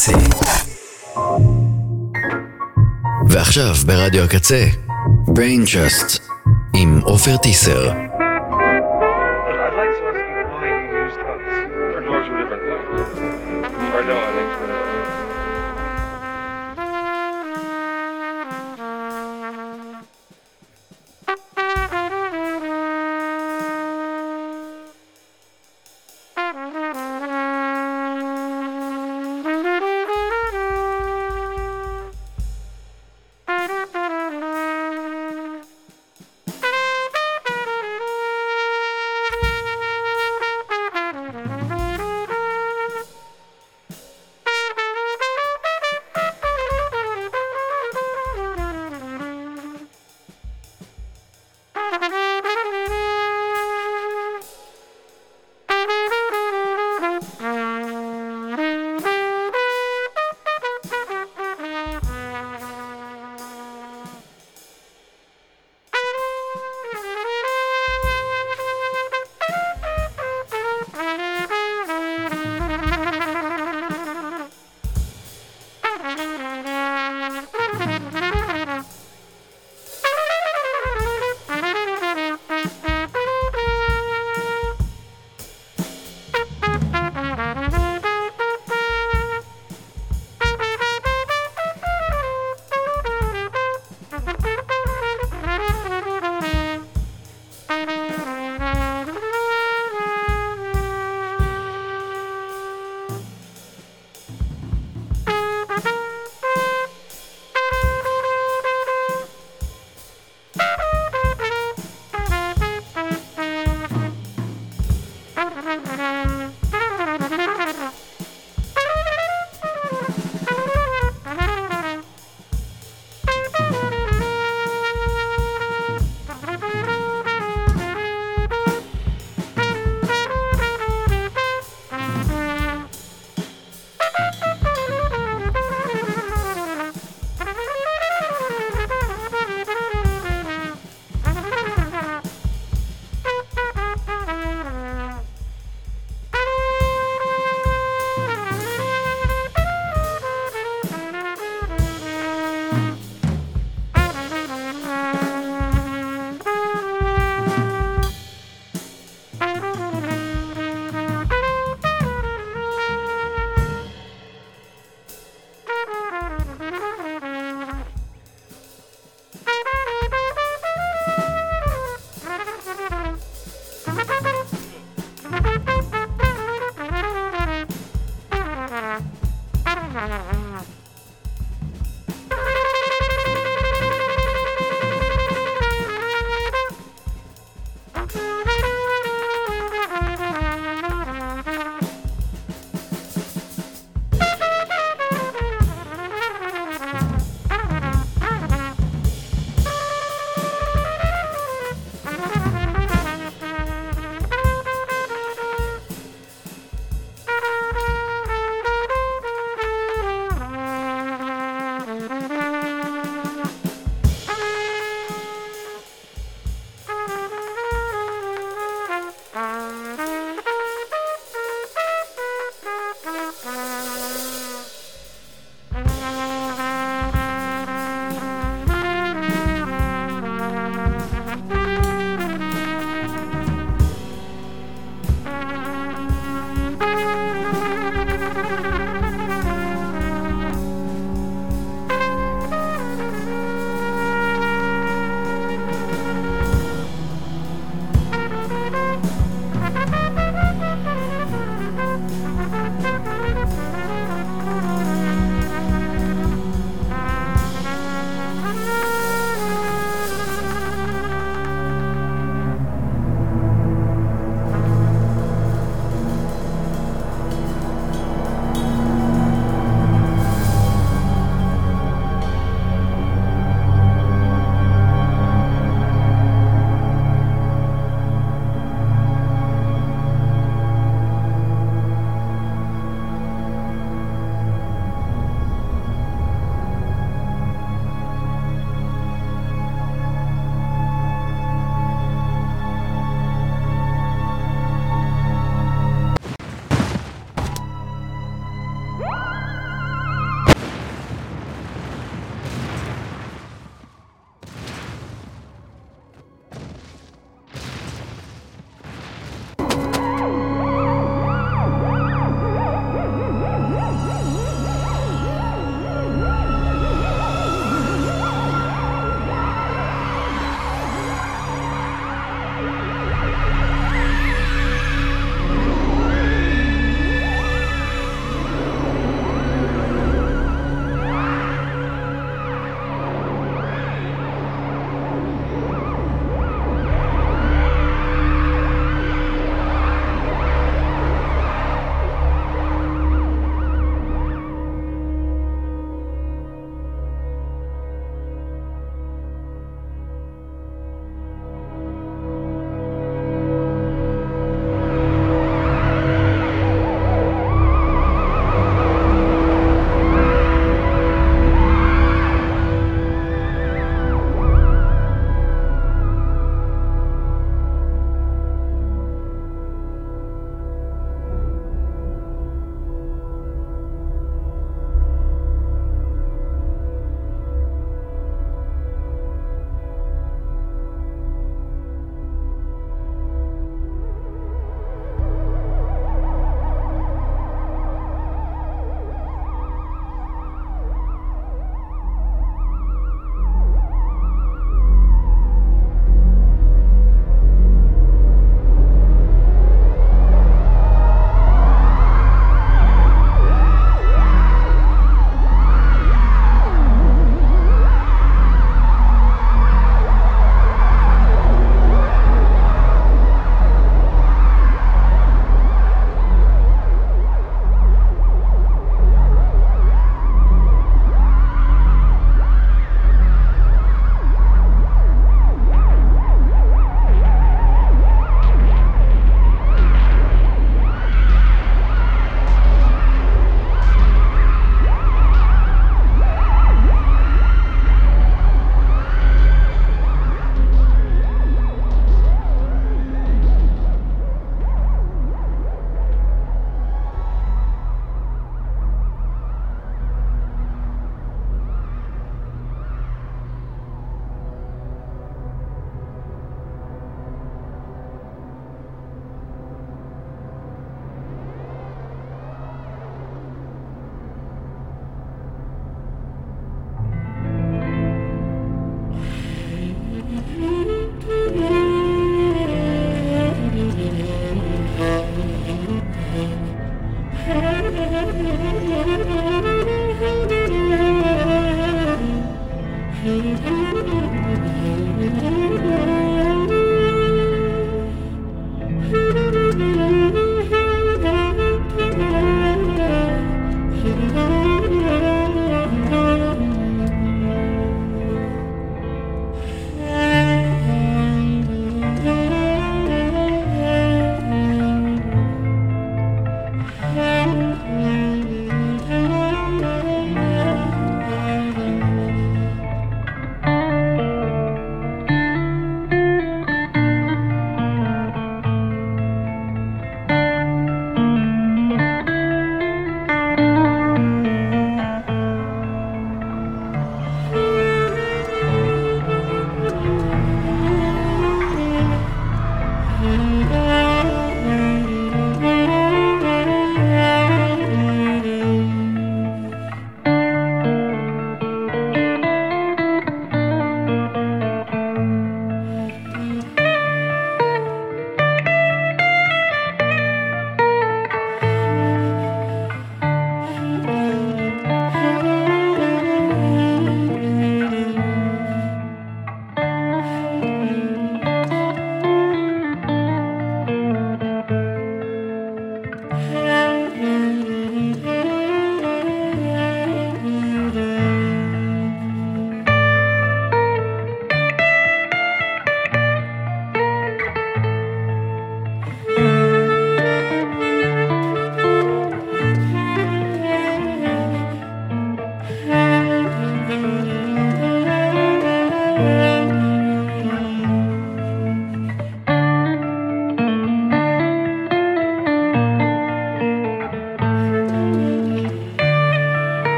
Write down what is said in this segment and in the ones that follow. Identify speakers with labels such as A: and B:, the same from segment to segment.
A: הקצה. ועכשיו ברדיו הקצה, brain trust עם עופר טיסר.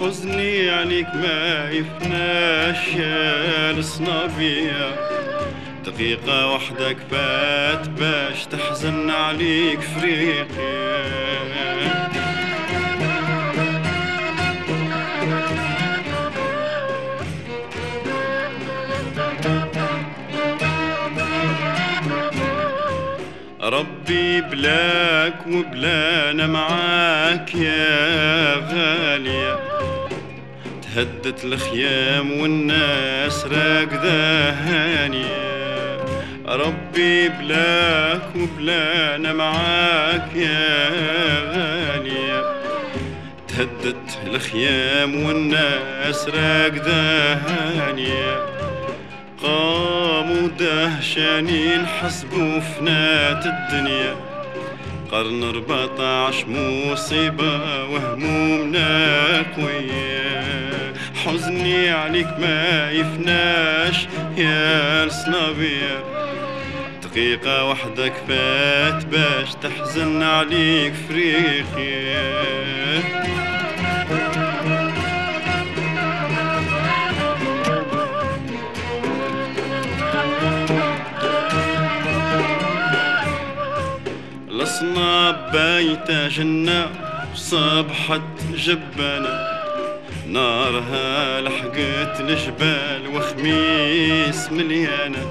B: حزني عليك ما يفناش يا الصنابية دقيقة واحدة كفات باش تحزن عليك فريقيا ربي بلاك وبلانا معاك يا غالية. تهدت الخيام والناس راكدة هانية. ربي بلاك وبلانا معاك يا غالية تهدت الخيام والناس راكدة هانية. قاموا دهشانين حسبوا فنات الدنيا. قرن 14 مصيبة وهمومنا قوية. حزني عليك ما يفناش يا الصنابية دقيقة وحدة كفات باش تحزن عليك فريقيا الصناب بايتة جنة صبحت جبانة. نارها لحقت الجبال وخميس مليانة.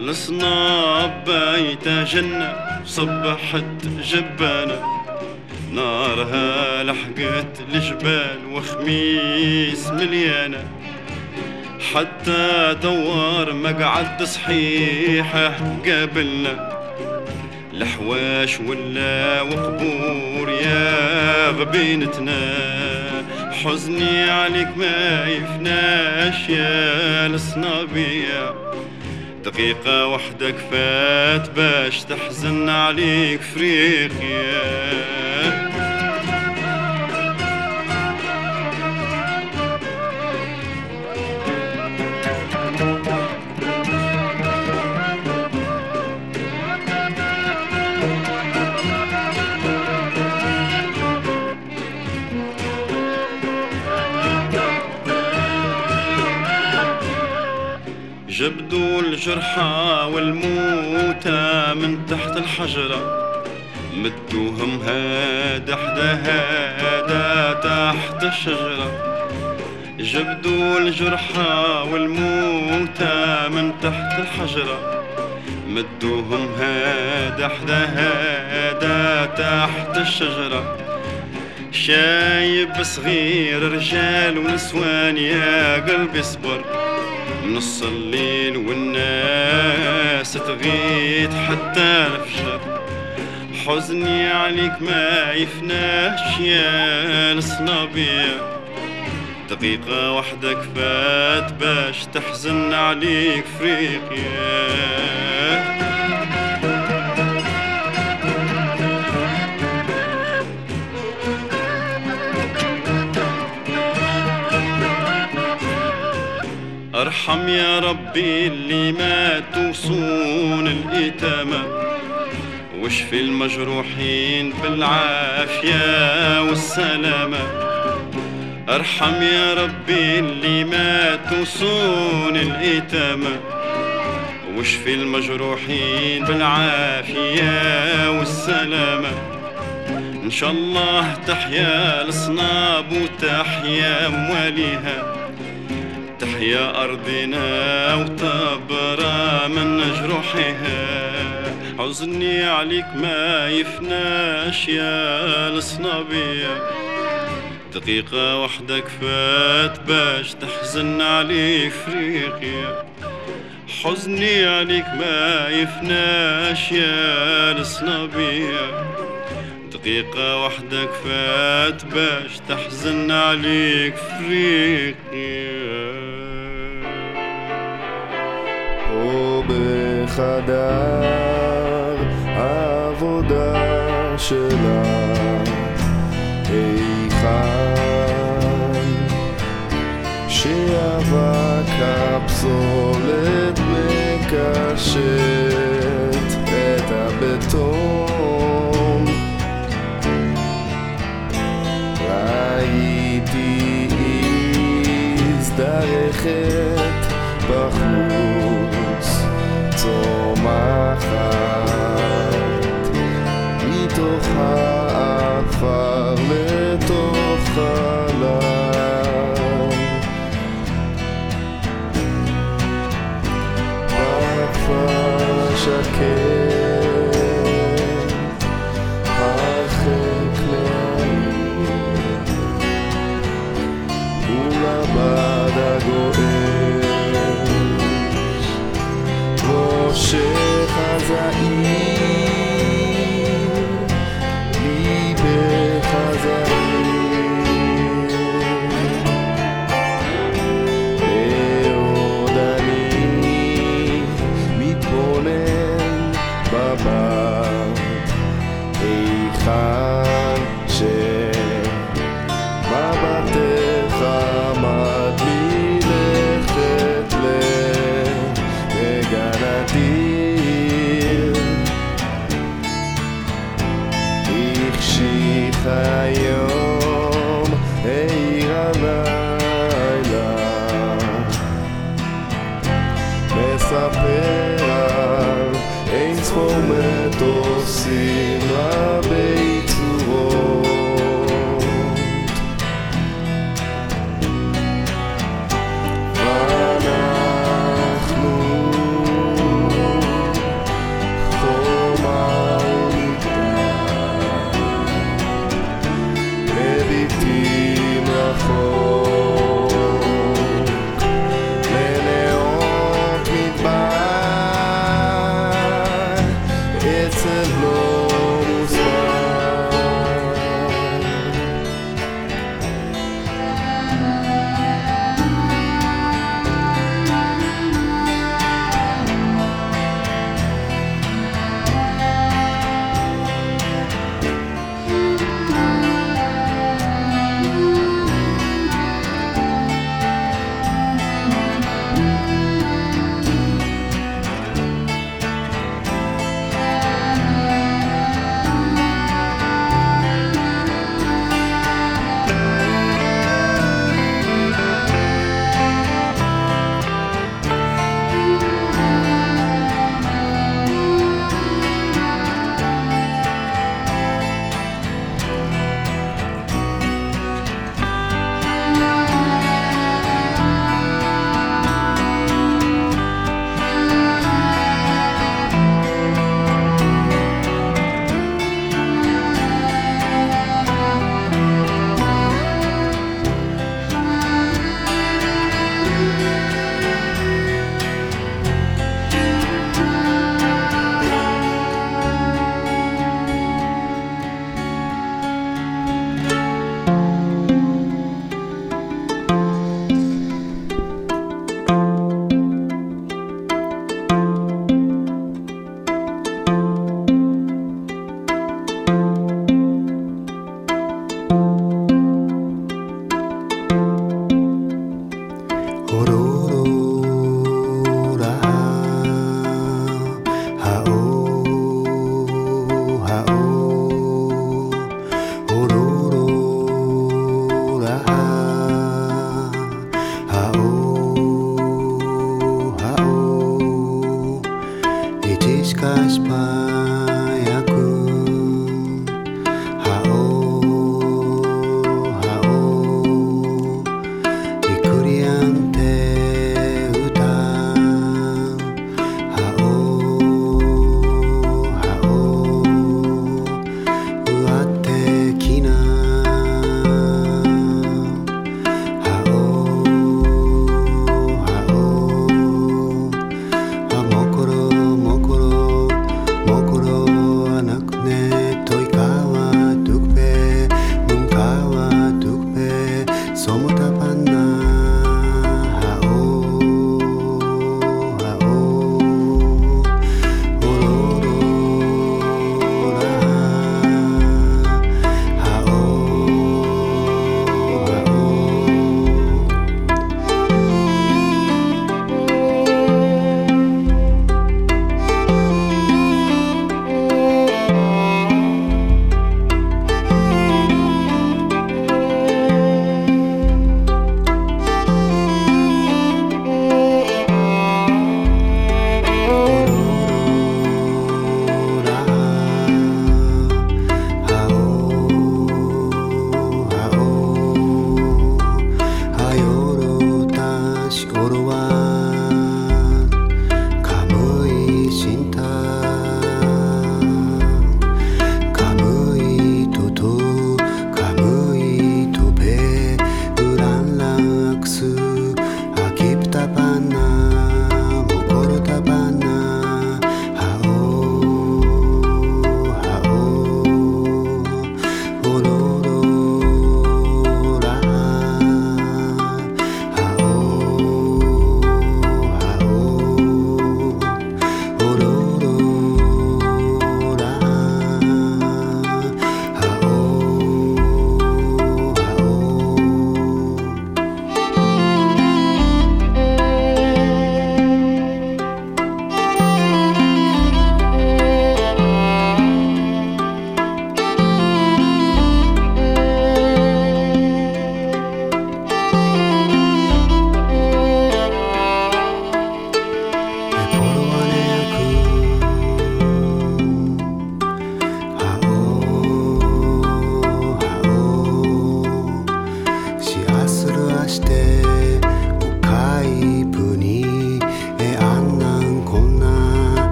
B: الصناب بايتة جنة صبحت جبانة. نارها لحقت الجبال وخميس مليانة. حتى دوار مقعد صحيحة قابلنا. الحواش ولا وقبور يا غبينتنا حزني عليك ما يفناش يا الصنابية دقيقة وحدة كفات باش تحزن عليك فريقيا. جبدوا الجرحى والموتى من تحت الحجرة. مدوهم هذا حدا هذا تحت الشجرة. جبدوا الجرحى والموتى من تحت الحجرة. مدوهم هذا حدا هذا تحت الشجرة. شايب صغير رجال ونسوان يا قلبي صبر نص الليل والناس تغيد حتى الفجر حزني عليك ما يفناش يا الصنابية دقيقة واحدة كفات باش تحزن عليك فريقيا ارحم يا ربي اللي ماتوا صون الإتامة واشفي المجروحين بالعافية والسلامة. ارحم يا ربي اللي ماتوا صون الإتامة واشفي المجروحين بالعافية والسلامة. إن شاء الله تحيا الصناب وتحيا مواليها. تحيا أرضنا وتبرى من جروحها. حزني عليك ما يفناش يا الصنابية. دقيقة واحدة كفات باش تحزن عليك فريقيا حزني عليك ما يفناش يا الصنابية. دقيقة وحدك فات باش تحزن عليك
C: فريقي. وبخدار عبودة شلاك إيخان. شيابك ابصولت مكاشت اتا بتور משתרכת בחוץ צומחת מתוך העפר לתוך חלל בכפר שקט הרחק
D: ago
A: es. Moshe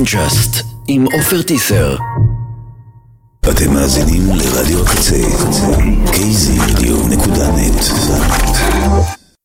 A: ביינג'אסט, עם עופר טיסר.
E: אתם מאזינים לרדיו הקצה, kzradio.net